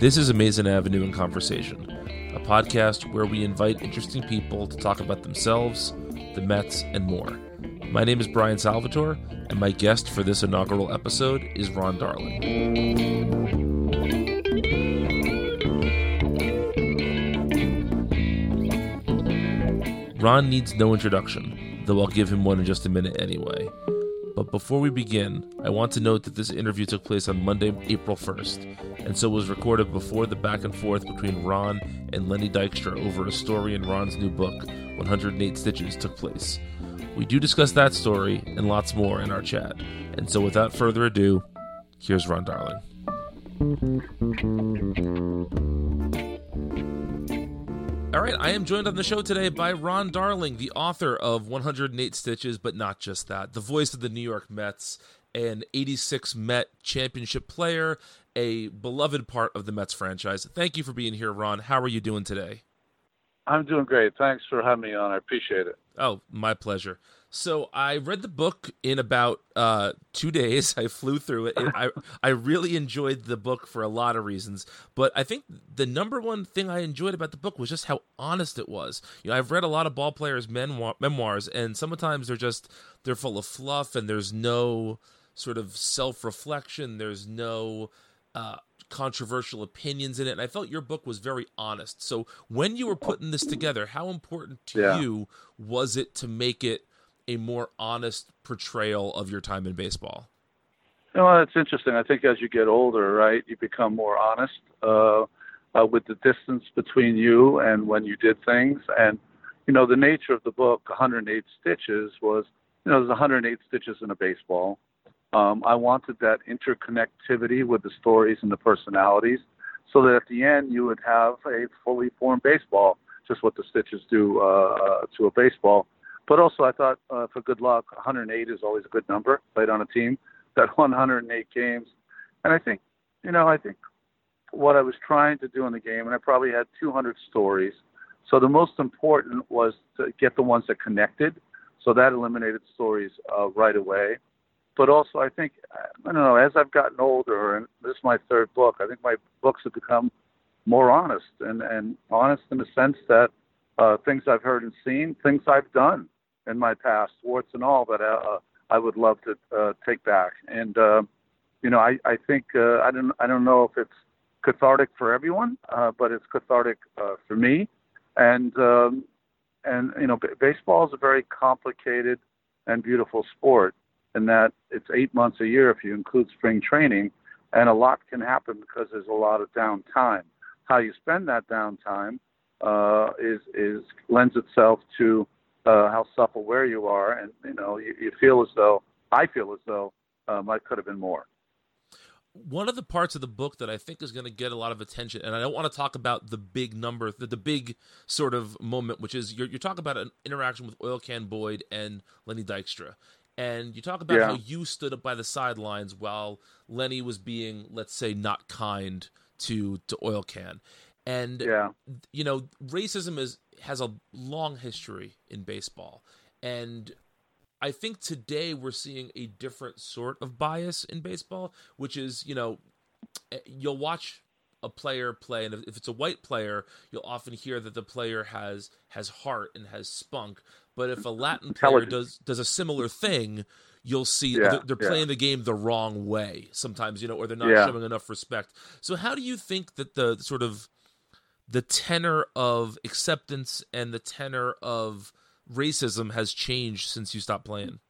This is Amazing Avenue in Conversation, a podcast where we invite interesting people to talk about themselves, the Mets, and more. My name is Brian Salvatore, and my guest for this inaugural episode is Ron Darling. Ron needs no introduction, though I'll give him one in just a minute anyway. Before we begin, I want to note that this interview took place on Monday, April 1st, and so was recorded before the back and forth between Ron and Lenny Dykstra over a story in Ron's new book, 108 Stitches, took place. We do discuss that story and lots more in our chat. And so without further ado, here's Ron Darling. All right, I am joined on the show today by Ron Darling, the author of 108 Stitches, but not just that, the voice of the New York Mets, an 86 Met championship player, a beloved part of the Mets franchise. Thank you for being here, Ron. How are you doing today? I'm doing great. Thanks for having me on. I appreciate it. Oh, my pleasure. So I read the book in about uh, two days. I flew through it. I I really enjoyed the book for a lot of reasons, but I think the number one thing I enjoyed about the book was just how honest it was. You know, I've read a lot of ball players' memoir, memoirs, and sometimes they're just they're full of fluff, and there's no sort of self reflection. There's no uh, controversial opinions in it. And I felt your book was very honest. So when you were putting this together, how important to yeah. you was it to make it a more honest portrayal of your time in baseball? Well, it's interesting. I think as you get older, right, you become more honest uh, uh, with the distance between you and when you did things. And, you know, the nature of the book, 108 Stitches, was, you know, there's 108 stitches in a baseball. Um, I wanted that interconnectivity with the stories and the personalities so that at the end you would have a fully formed baseball, just what the stitches do uh, to a baseball. But also, I thought uh, for good luck, 108 is always a good number played on a team that 108 games. And I think, you know, I think what I was trying to do in the game, and I probably had 200 stories. So the most important was to get the ones that connected. So that eliminated stories uh, right away. But also, I think, I don't know, as I've gotten older, and this is my third book, I think my books have become more honest and, and honest in the sense that uh, things I've heard and seen, things I've done in my past, warts and all, that uh, I would love to uh, take back. And uh, you know, I I think uh, I don't I don't know if it's cathartic for everyone, uh, but it's cathartic uh, for me. And um, and you know, b- baseball is a very complicated and beautiful sport, in that it's eight months a year if you include spring training, and a lot can happen because there's a lot of downtime. How you spend that downtime uh, is is lends itself to uh, how self-aware you are, and you know you, you feel as though I feel as though um, I could have been more. One of the parts of the book that I think is going to get a lot of attention, and I don't want to talk about the big number, the, the big sort of moment, which is you're, you're talking about an interaction with Oil Can Boyd and Lenny Dykstra. And you talk about yeah. how you stood up by the sidelines while Lenny was being, let's say, not kind to to Oil Can. And yeah. you know, racism is has a long history in baseball. And I think today we're seeing a different sort of bias in baseball, which is, you know, you'll watch a player play and if it's a white player, you'll often hear that the player has has heart and has spunk, but if a Latin player does does a similar thing, you'll see yeah, they're, they're yeah. playing the game the wrong way sometimes, you know, or they're not yeah. showing enough respect. So how do you think that the sort of the tenor of acceptance and the tenor of racism has changed since you stopped playing?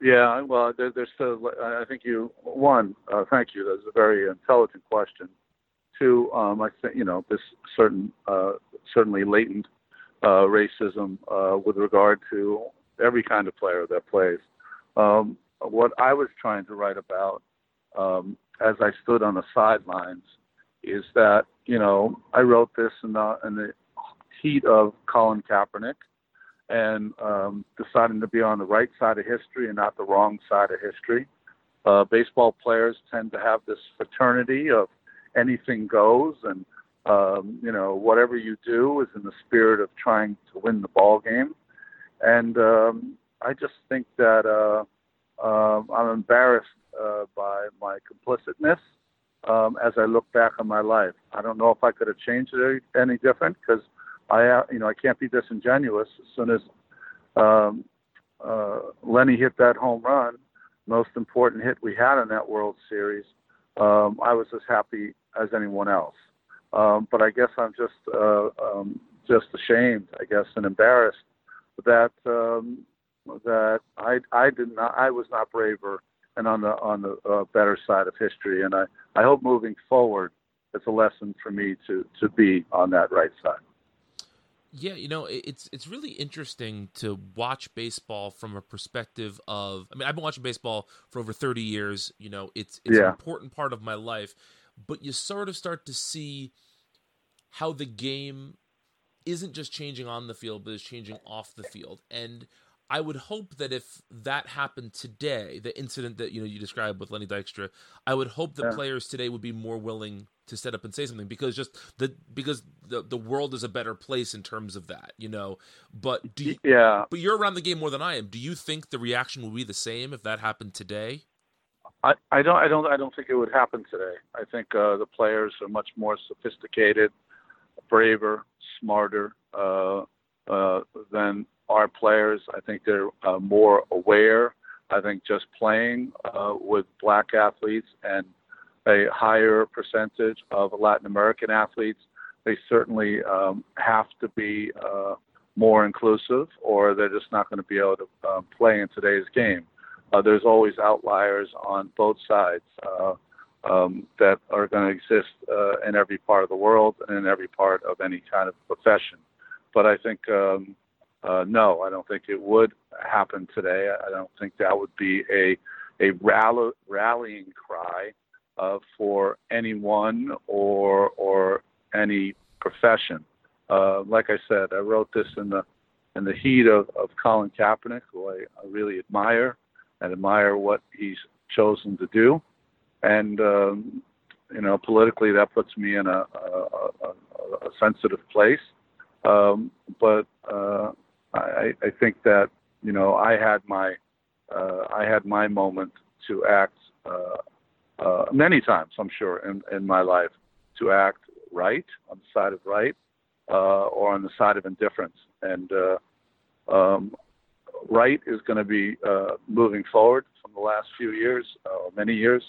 Yeah, well, there, there's still. I think you one. Uh, thank you. That's a very intelligent question. Two, um, I think you know this certain, uh, certainly latent uh, racism uh, with regard to every kind of player that plays. Um, what I was trying to write about um, as I stood on the sidelines is that you know I wrote this in the in the heat of Colin Kaepernick and um, deciding to be on the right side of history and not the wrong side of history. Uh, baseball players tend to have this fraternity of anything goes, and um, you know whatever you do is in the spirit of trying to win the ball game. And um, I just think that uh, uh, I'm embarrassed uh, by my complicitness um, as I look back on my life. I don't know if I could have changed it any different because I, uh, you know, I can't be disingenuous. As soon as um, uh, Lenny hit that home run, most important hit we had in that World Series, um, I was as happy as anyone else. Um, but I guess I'm just uh, um, just ashamed, I guess, and embarrassed that um, that I I did not I was not braver and on the on the uh, better side of history. And I I hope moving forward, it's a lesson for me to to be on that right side. Yeah, you know, it's it's really interesting to watch baseball from a perspective of. I mean, I've been watching baseball for over thirty years. You know, it's it's yeah. an important part of my life, but you sort of start to see how the game isn't just changing on the field, but is changing off the field. And I would hope that if that happened today, the incident that you know you described with Lenny Dykstra, I would hope that yeah. players today would be more willing to set up and say something because just the because the the world is a better place in terms of that, you know. But do you, yeah, but you're around the game more than I am. Do you think the reaction will be the same if that happened today? I, I don't I don't I don't think it would happen today. I think uh, the players are much more sophisticated, braver, smarter uh, uh, than our players. I think they're uh, more aware. I think just playing uh, with black athletes and a higher percentage of Latin American athletes, they certainly um, have to be uh, more inclusive, or they're just not going to be able to um, play in today's game. Uh, there's always outliers on both sides uh, um, that are going to exist uh, in every part of the world and in every part of any kind of profession. But I think um, uh, no, I don't think it would happen today. I don't think that would be a a rally, rallying cry uh, for anyone or or any profession. Uh, like I said, I wrote this in the in the heat of, of Colin Kaepernick, who I, I really admire and admire what he's chosen to do. And um, you know, politically, that puts me in a, a, a, a sensitive place. Um, but uh, I, I think that you know I had my uh, I had my moment to act uh, uh, many times, I'm sure, in, in my life to act right on the side of right uh, or on the side of indifference. And uh, um, right is going to be uh, moving forward from the last few years, many years.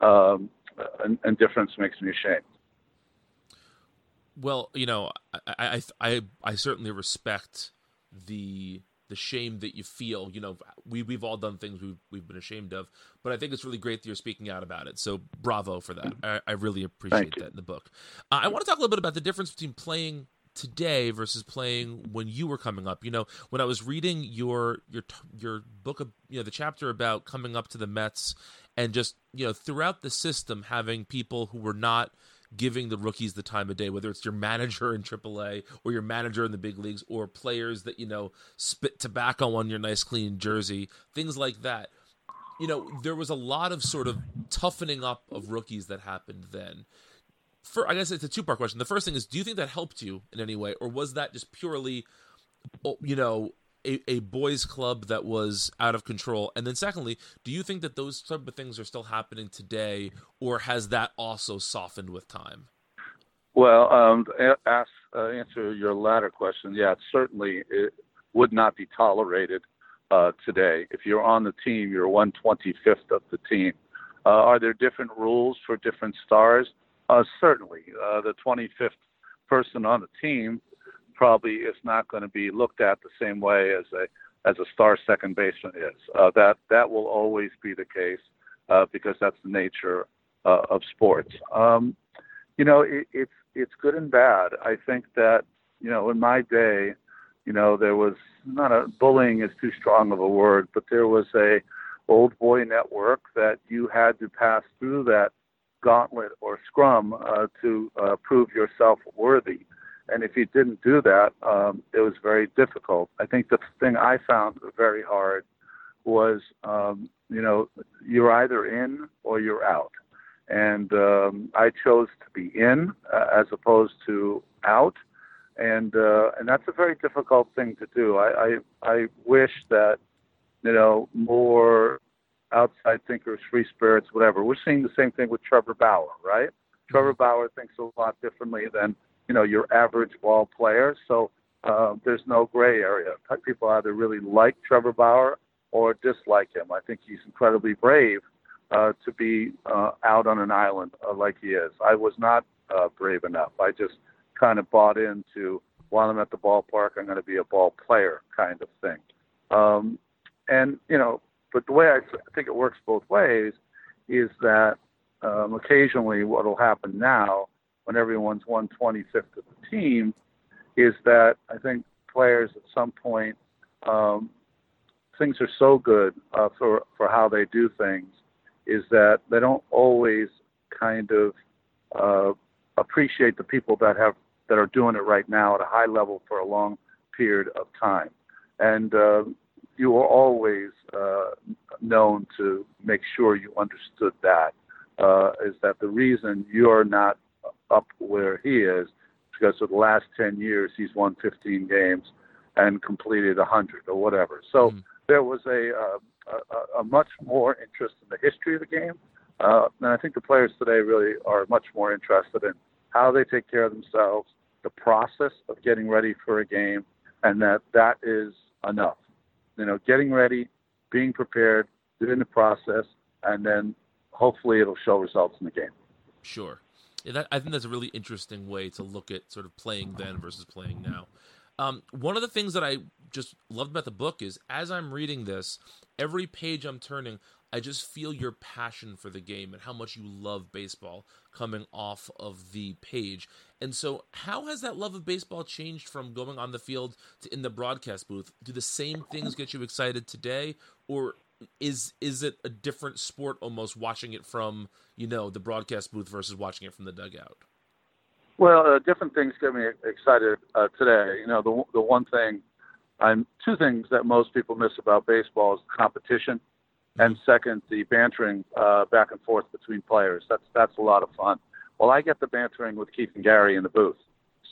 Um, and, and difference makes me ashamed. Well, you know, I, I I I certainly respect the the shame that you feel. You know, we we've all done things we've we've been ashamed of, but I think it's really great that you're speaking out about it. So bravo for that. I, I really appreciate that in the book. Uh, I want to talk a little bit about the difference between playing today versus playing when you were coming up. You know, when I was reading your your your book, of, you know, the chapter about coming up to the Mets and just you know throughout the system having people who were not giving the rookies the time of day, whether it's your manager in AAA or your manager in the big leagues or players that, you know, spit tobacco on your nice clean jersey, things like that. You know, there was a lot of sort of toughening up of rookies that happened then. For I guess it's a two part question. The first thing is, do you think that helped you in any way, or was that just purely, oh, you know, a, a boys club that was out of control? And then secondly, do you think that those type of things are still happening today, or has that also softened with time? Well, um, ask, uh, answer your latter question. Yeah, certainly it would not be tolerated uh, today. If you're on the team, you're 125th of the team. Uh, are there different rules for different stars? Uh, certainly. Uh, the 25th person on the team probably is not going to be looked at the same way as a as a star second baseman is. Uh, that that will always be the case uh, because that's the nature uh, of sports. Um, you know, it, it's it's good and bad. I think that you know in my day, you know there was not a bullying is too strong of a word, but there was a old boy network that you had to pass through that gauntlet or scrum uh, to uh, prove yourself worthy. And if you didn't do that, um, it was very difficult. I think the thing I found very hard was, um, you know, you're either in or you're out. And um, I chose to be in uh, as opposed to out. And uh, and that's a very difficult thing to do. I, I I wish that you know more outside thinkers, free spirits, whatever. We're seeing the same thing with Trevor Bauer, right? Mm-hmm. Trevor Bauer thinks a lot differently than you know your average ball player. So uh, there's no gray area. People either really like Trevor Bauer or dislike him. I think he's incredibly brave uh, to be uh, out on an island uh, like he is. I was not uh, brave enough. I just kind of bought into while I'm at the ballpark, I'm going to be a ball player kind of thing. Um, and you know, but the way I think it works both ways is that um, occasionally what will happen now when everyone's 125th of the team is that I think players at some point um, things are so good uh, for for how they do things is that they don't always kind of uh, appreciate the people that have that are doing it right now at a high level for a long period of time. And uh, you are always uh, known to make sure you understood that. Uh, is that the reason you're not up where he is? Because for the last 10 years, he's won 15 games and completed 100 or whatever. So mm. there was a, uh, a, a much more interest in the history of the game. Uh, and I think the players today really are much more interested in how they take care of themselves, the process of getting ready for a game, and that that is enough. You know, getting ready, being prepared, doing the process, and then hopefully it'll show results in the game. Sure. Yeah, that, I think that's a really interesting way to look at sort of playing then versus playing now. Um, one of the things that I just loved about the book is as I'm reading this, every page I'm turning, I just feel your passion for the game and how much you love baseball coming off of the page. And so, how has that love of baseball changed from going on the field to in the broadcast booth? Do the same things get you excited today, or is is it a different sport almost watching it from you know the broadcast booth versus watching it from the dugout? Well, uh, different things get me excited uh, today. You know, the the one thing, I'm two things that most people miss about baseball is competition and second, the bantering uh, back and forth between players. That's that's a lot of fun. Well, I get the bantering with Keith and Gary in the booth,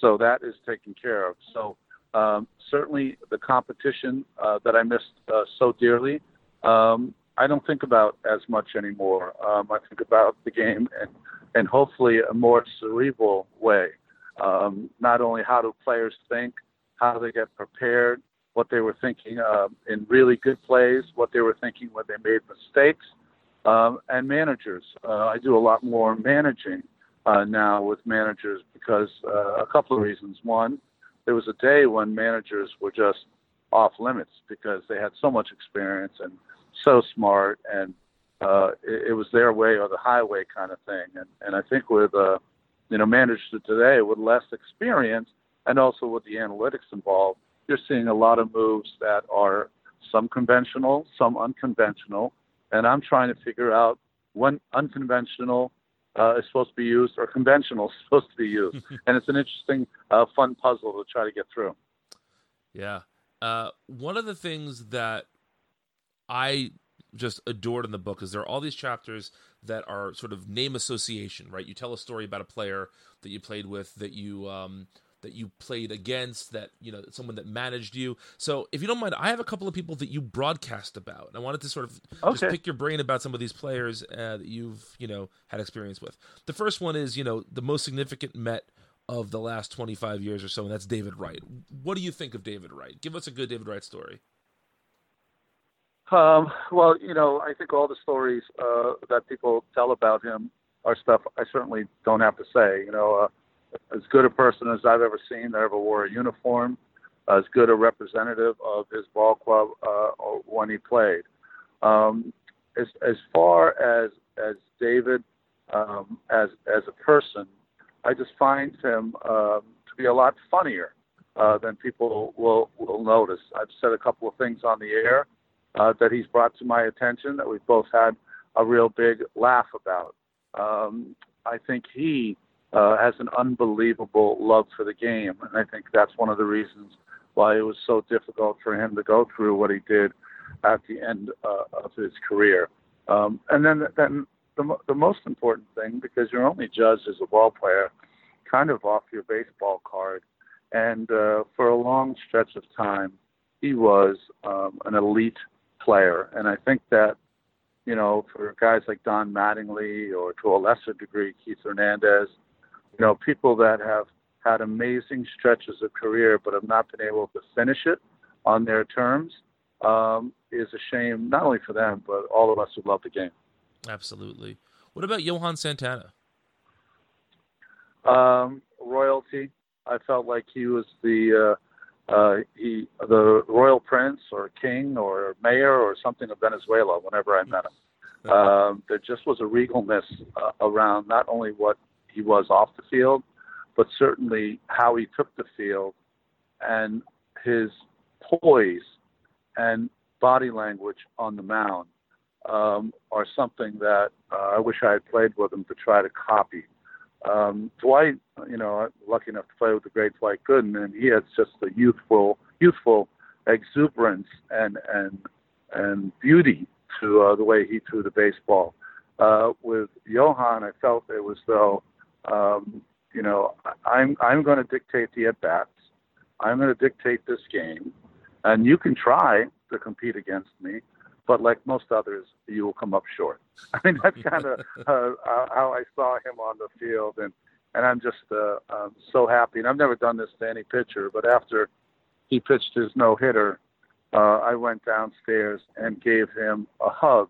so that is taken care of. So um, certainly the competition uh, that I missed uh, so dearly, um, I don't think about as much anymore. Um, I think about the game and and hopefully a more cerebral way. Um, not only how do players think, how do they get prepared, what they were thinking uh, in really good plays, what they were thinking when they made mistakes, um, and managers. Uh, I do a lot more managing uh, now with managers because uh, a couple of reasons. One, there was a day when managers were just off limits because they had so much experience and so smart, and uh, it, it was their way or the highway kind of thing. And, and I think with uh, you know managers today with less experience and also with the analytics involved you're seeing a lot of moves that are some conventional, some unconventional, and I'm trying to figure out when unconventional uh, is supposed to be used or conventional is supposed to be used. and it's an interesting, uh, fun puzzle to try to get through. Yeah. Uh, one of the things that I just adored in the book is there are all these chapters that are sort of name association, right? You tell a story about a player that you played with that you um, that you played against, that you know, someone that managed you. So, if you don't mind, I have a couple of people that you broadcast about. And I wanted to sort of okay. just pick your brain about some of these players uh, that you've you know had experience with. The first one is you know the most significant Met of the last 25 years or so, and that's David Wright. What do you think of David Wright? Give us a good David Wright story. Um, well, you know, I think all the stories uh, that people tell about him are stuff I certainly don't have to say. You know, uh, as good a person as I've ever seen that ever wore a uniform, as good a representative of his ball club uh, when he played. Um, as as far as as David um, as as a person, I just find him um, to be a lot funnier uh, than people will will notice. I've said a couple of things on the air uh, that he's brought to my attention that we've both had a real big laugh about. Um, I think he uh, has an unbelievable love for the game, and I think that's one of the reasons why it was so difficult for him to go through what he did at the end uh, of his career. Um, and then, then the, the most important thing, because you're only judged as a ball player, kind of off your baseball card. And uh, for a long stretch of time, he was um, an elite player. And I think that you know, for guys like Don Mattingly or to a lesser degree Keith Hernandez, you know, people that have had amazing stretches of career but have not been able to finish it on their terms um, is a shame, not only for them, but all of us who love the game. Absolutely. What about Johan Santana? Um, royalty. I felt like he was the uh, uh, he the royal prince or king or mayor or something of Venezuela whenever I met him. um, there just was a regalness uh, around not only what he was off the field, but certainly how he took the field and his poise and body language on the mound um, are something that uh, I wish I had played with him to try to copy. Um, Dwight, you know, I'm lucky enough to play with the great Dwight Gooden, and he has just a youthful, youthful exuberance and and and beauty to uh, the way he threw the baseball. Uh, with Johan, I felt it was though, um, you know, I'm I'm going to dictate the at bats. I'm going to dictate this game, and you can try to compete against me, but like most others, you will come up short. I mean, that's kind of uh, how I saw him on the field, and and I'm just uh, I'm so happy. And I've never done this to any pitcher, but after he pitched his no hitter, uh, I went downstairs and gave him a hug,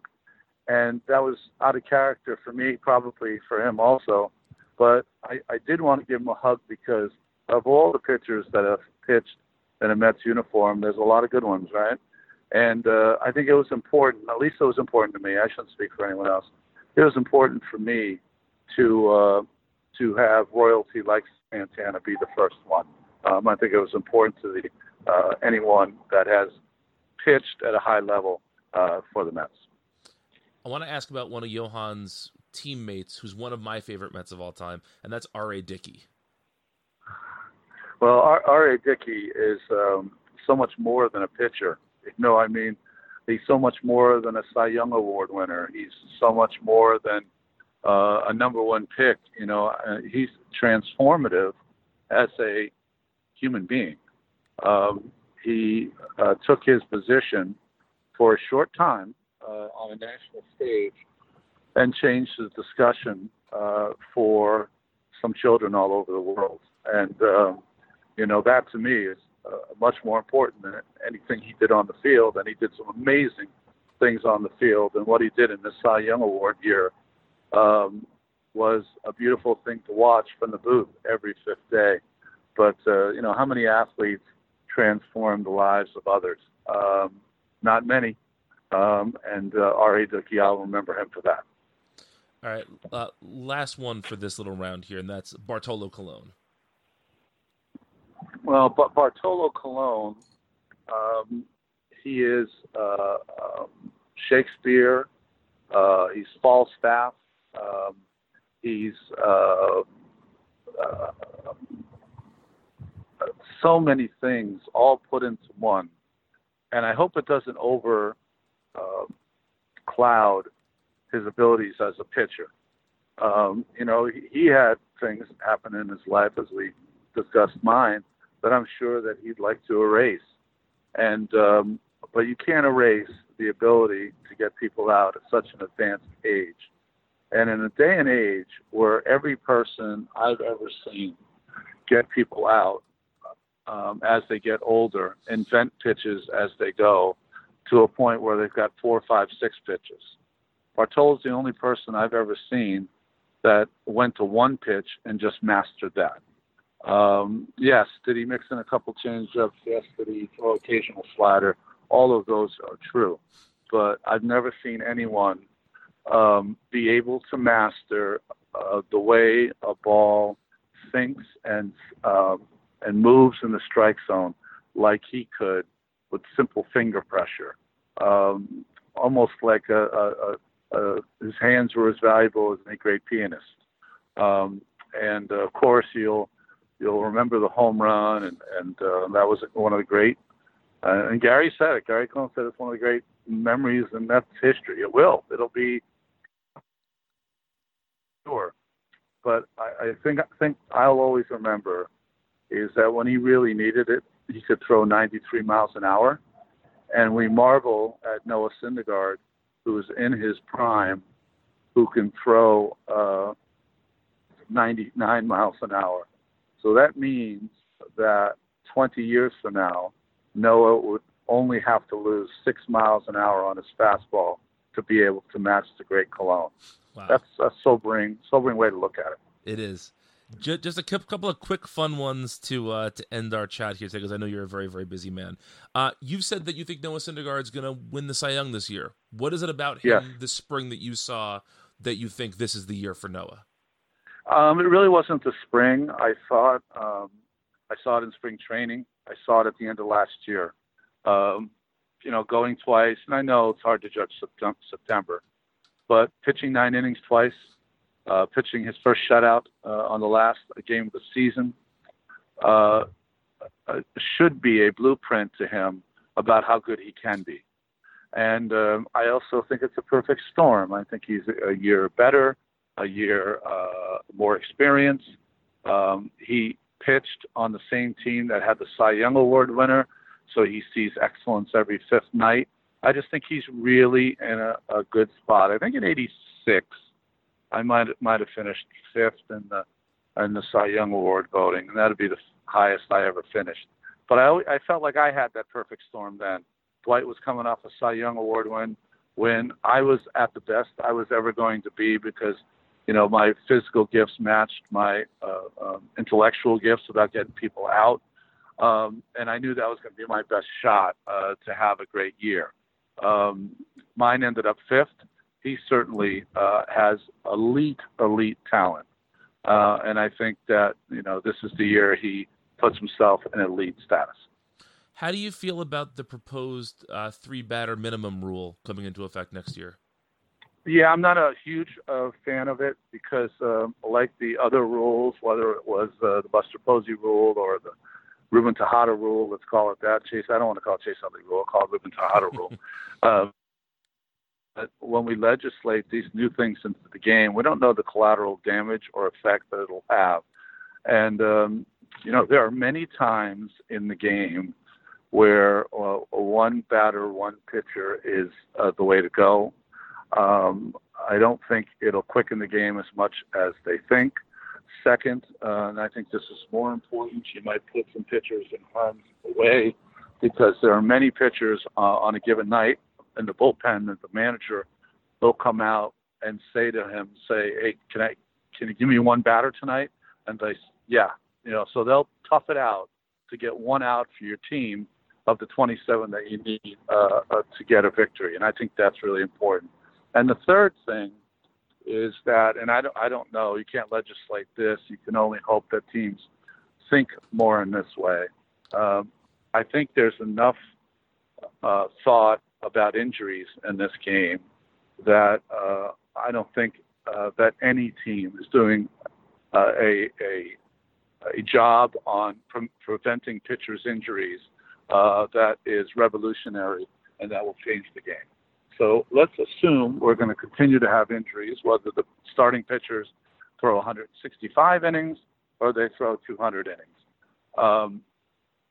and that was out of character for me, probably for him also. But I, I did want to give him a hug because of all the pitchers that have pitched in a Mets uniform, there's a lot of good ones, right? And uh, I think it was important, at least it was important to me. I shouldn't speak for anyone else. It was important for me to uh, to have royalty like Santana be the first one. Um, I think it was important to the uh, anyone that has pitched at a high level uh, for the Mets. I want to ask about one of Johan's teammates, who's one of my favorite Mets of all time, and that's R.A. Dickey. Well, R.A. Dickey is um, so much more than a pitcher. Know, I mean, he's so much more than a Cy Young Award winner. He's so much more than uh, a number one pick. You know, uh, he's transformative as a human being. Um, he uh, took his position for a short time uh, on a national stage and changed the discussion uh, for some children all over the world. And, uh, you know, that to me is uh, much more important than anything he did on the field. And he did some amazing things on the field. And what he did in the Cy Young Award year um, was a beautiful thing to watch from the booth every fifth day. But uh, you know, how many athletes transform the lives of others? Um, not many. Um, and uh, R.A. Dickey, I'll remember him for that. All right, uh, last one for this little round here, and that's Bartolo Colon. Well, but Bartolo Colon, um, he is uh, um, Shakespeare. Uh, he's Falstaff. Um, he's uh, uh, so many things all put into one, and I hope it doesn't over uh, cloud his abilities as a pitcher. Um, you know, he, he had things happen in his life, as we discussed mine, that I'm sure that he'd like to erase. And um, but you can't erase the ability to get people out at such an advanced age. And in a day and age where every person I've ever seen get people out um, as they get older, invent pitches as they go, to a point where they've got four, five, six pitches. Bartolo's the only person I've ever seen that went to one pitch and just mastered that. Um, yes, did he mix in a couple changeups? Yes, did he throw occasional slider? All of those are true, but I've never seen anyone um, be able to master uh, the way a ball thinks and um, and moves in the strike zone like he could with simple finger pressure, um, almost like a, a, a, his hands were as valuable as a great pianist. Um, and of course, you'll you'll remember the home run, and and uh, that was one of the great. Uh, and Gary said it. Gary Cohen said it's one of the great memories in Mets history. It will. It'll be sure. But I, I think I think I'll always remember is that when he really needed it, he could throw 93 miles an hour, and we marvel at Noah Syndergaard, who is in his prime, who can throw uh, 99 miles an hour. So that means that 20 years from now, Noah would only have to lose six miles an hour on his fastball to be able to match the great Colon. Wow. That's a sobering, sobering way to look at it. It is. Just a couple of quick, fun ones to uh, to end our chat here, today, because I know you're a very, very busy man. Uh, you've said that you think Noah Syndergaard is going to win the Cy Young this year. What is it about him yes. this spring that you saw that you think this is the year for Noah? Um, it really wasn't the spring. I thought um, I saw it in spring training. I saw it at the end of last year. Um, you know, going twice, and I know it's hard to judge September, but pitching nine innings twice uh, pitching his first shutout uh, on the last game of the season uh, uh, should be a blueprint to him about how good he can be. And um, I also think it's a perfect storm. I think he's a year better, a year uh, more experience. Um, he pitched on the same team that had the Cy Young Award winner, so he sees excellence every fifth night. I just think he's really in a, a good spot. I think in '86, I might might have finished fifth in the in the Cy Young Award voting, and that'd be the highest I ever finished. But I I felt like I had that perfect storm then. Dwight was coming off a Cy Young Award win when I was at the best I was ever going to be because you know my physical gifts matched my uh, um, intellectual gifts about getting people out, um, and I knew that was going to be my best shot uh, to have a great year. Um, mine ended up fifth he certainly uh, has elite, elite talent. Uh, and I think that, you know, this is the year he puts himself in elite status. How do you feel about the proposed uh, three batter minimum rule coming into effect next year? Yeah, I'm not a huge uh, fan of it because, um, like the other rules, whether it was uh, the Buster Posey rule or the Ruben Tejada rule, let's call it that. Chase, I don't want to call it Chase Utley rule. I'll call it Ruben Tejada rule. uh, when we legislate these new things into the game, we don't know the collateral damage or effect that it'll have. And, um, you know, there are many times in the game where uh, one batter, one pitcher is uh, the way to go. Um, I don't think it'll quicken the game as much as they think. Second, uh, and I think this is more important, you might put some pitchers in harm's way because there are many pitchers uh, on a given night in the bullpen that the manager will come out and say to him, say, "Hey, can I, can you give me one batter tonight?" And they, yeah, you know, so they'll tough it out to get one out for your team of the 27 that you need uh, uh, to get a victory, and I think that's really important. And the third thing is that, and I don't, I don't know, you can't legislate this. You can only hope that teams think more in this way. Um, I think there's enough uh, thought about injuries in this game that uh, I don't think uh, that any team is doing uh, a, a, a job on pre- preventing pitchers' injuries uh, that is revolutionary and that will change the game. So let's assume we're going to continue to have injuries, whether the starting pitchers throw 165 innings or they throw 200 innings. Um,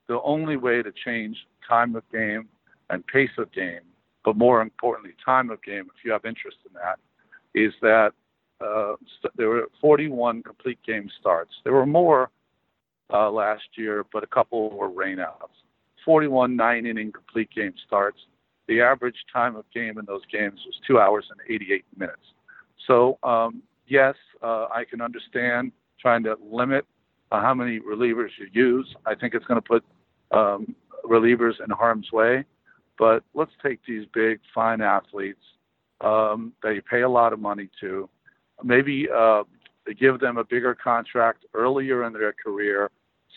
the only way to change time of game and pace of game, but more importantly, time of game, if you have interest in that, is that uh, there were 41 complete game starts. There were more uh, last year, but a couple were rainouts. 41 nine inning complete game starts. The average time of game in those games was two hours and 88 minutes. So, um, yes, uh, I can understand trying to limit uh, how many relievers you use. I think it's going to put um, relievers in harm's way. But let's take these big, fine athletes um, that you pay a lot of money to, maybe uh, give them a bigger contract earlier in their career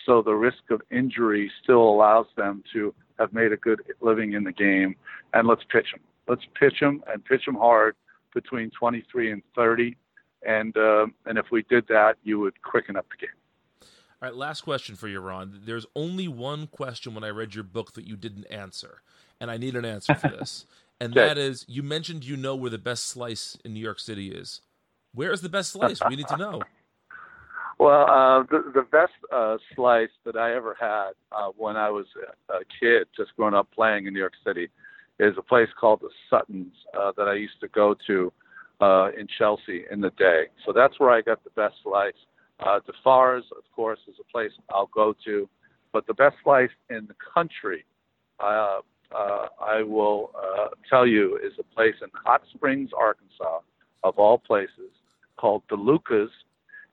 so the risk of injury still allows them to have made a good living in the game. And let's pitch them. Let's pitch them and pitch them hard between 23 and 30. And, uh, and if we did that, you would quicken up the game. All right, last question for you, Ron. There's only one question when I read your book that you didn't answer and I need an answer for this. And okay. that is, you mentioned you know where the best slice in New York City is. Where is the best slice? We need to know. Well, uh, the, the best uh, slice that I ever had uh, when I was a kid, just growing up playing in New York City, is a place called the Suttons uh, that I used to go to uh, in Chelsea in the day. So that's where I got the best slice. Uh, Defar's, of course, is a place I'll go to, but the best slice in the country, uh, uh, I will uh, tell you, is a place in Hot Springs, Arkansas, of all places, called DeLuca's,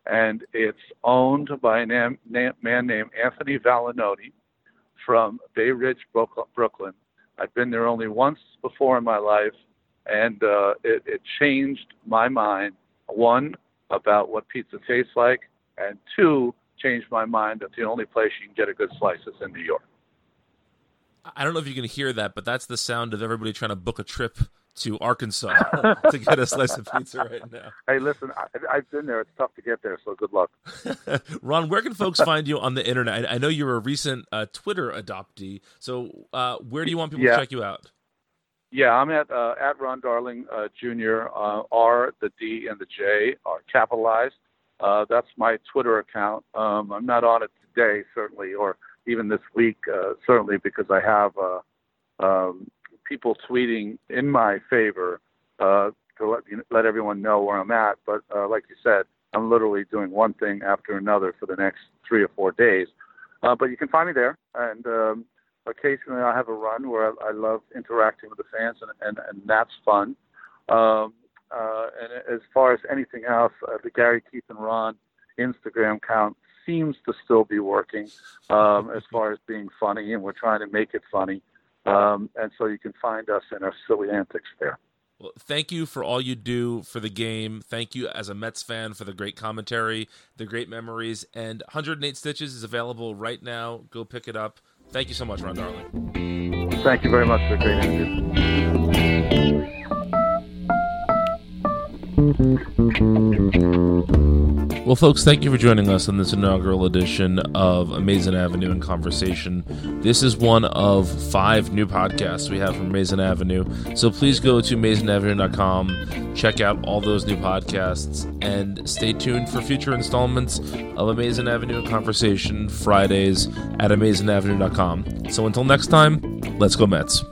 and it's owned by a man named Anthony Valinotti from Bay Ridge, Brooklyn. I've been there only once before in my life, and uh, it, it changed my mind. One about what pizza tastes like, and two changed my mind that the only place you can get a good slice is in New York. I don't know if you can hear that, but that's the sound of everybody trying to book a trip to Arkansas to get a slice of pizza right now. Hey, listen, I, have been there. It's tough to get there, so good luck. Ron, where can folks find you on the internet? I, I know you're a recent uh, Twitter adoptee, so uh, where do you want people yeah. to check you out? Yeah, I'm at uh, at Ron Darling uh, Jr. Uh, R, the D, and the J are capitalized. Uh, that's my Twitter account. Um, I'm not on it today, certainly, or even this week, certainly, because I have um, people tweeting in my favor uh, to let, let everyone know where I'm at. But uh, like you said, I'm literally doing one thing after another for the next three or four days. Uh, but you can find me there, and um, occasionally I have a run where I, I love interacting with the fans, and, and, and that's fun. Um, uh, and as far as anything else, uh, the Gary Keith and Ron Instagram account seems to still be working um, as far as being funny, and we're trying to make it funny. Um, and so you can find us in our silly antics there. Well, thank you for all you do for the game. Thank you as a Mets fan for the great commentary, the great memories, and 108 Stitches is available right now. Go pick it up. Thank you so much, Ron Darling. Thank you very much for a great interview. Well, folks, thank you for joining us on this inaugural edition of Amazing Avenue in Conversation. This is one of five new podcasts we have from Amazing Avenue. So please go to amazingavenue.com, check out all those new podcasts, and stay tuned for future installments of Amazing Avenue in Conversation Fridays at amazingavenue.com. So until next time, let's go Mets.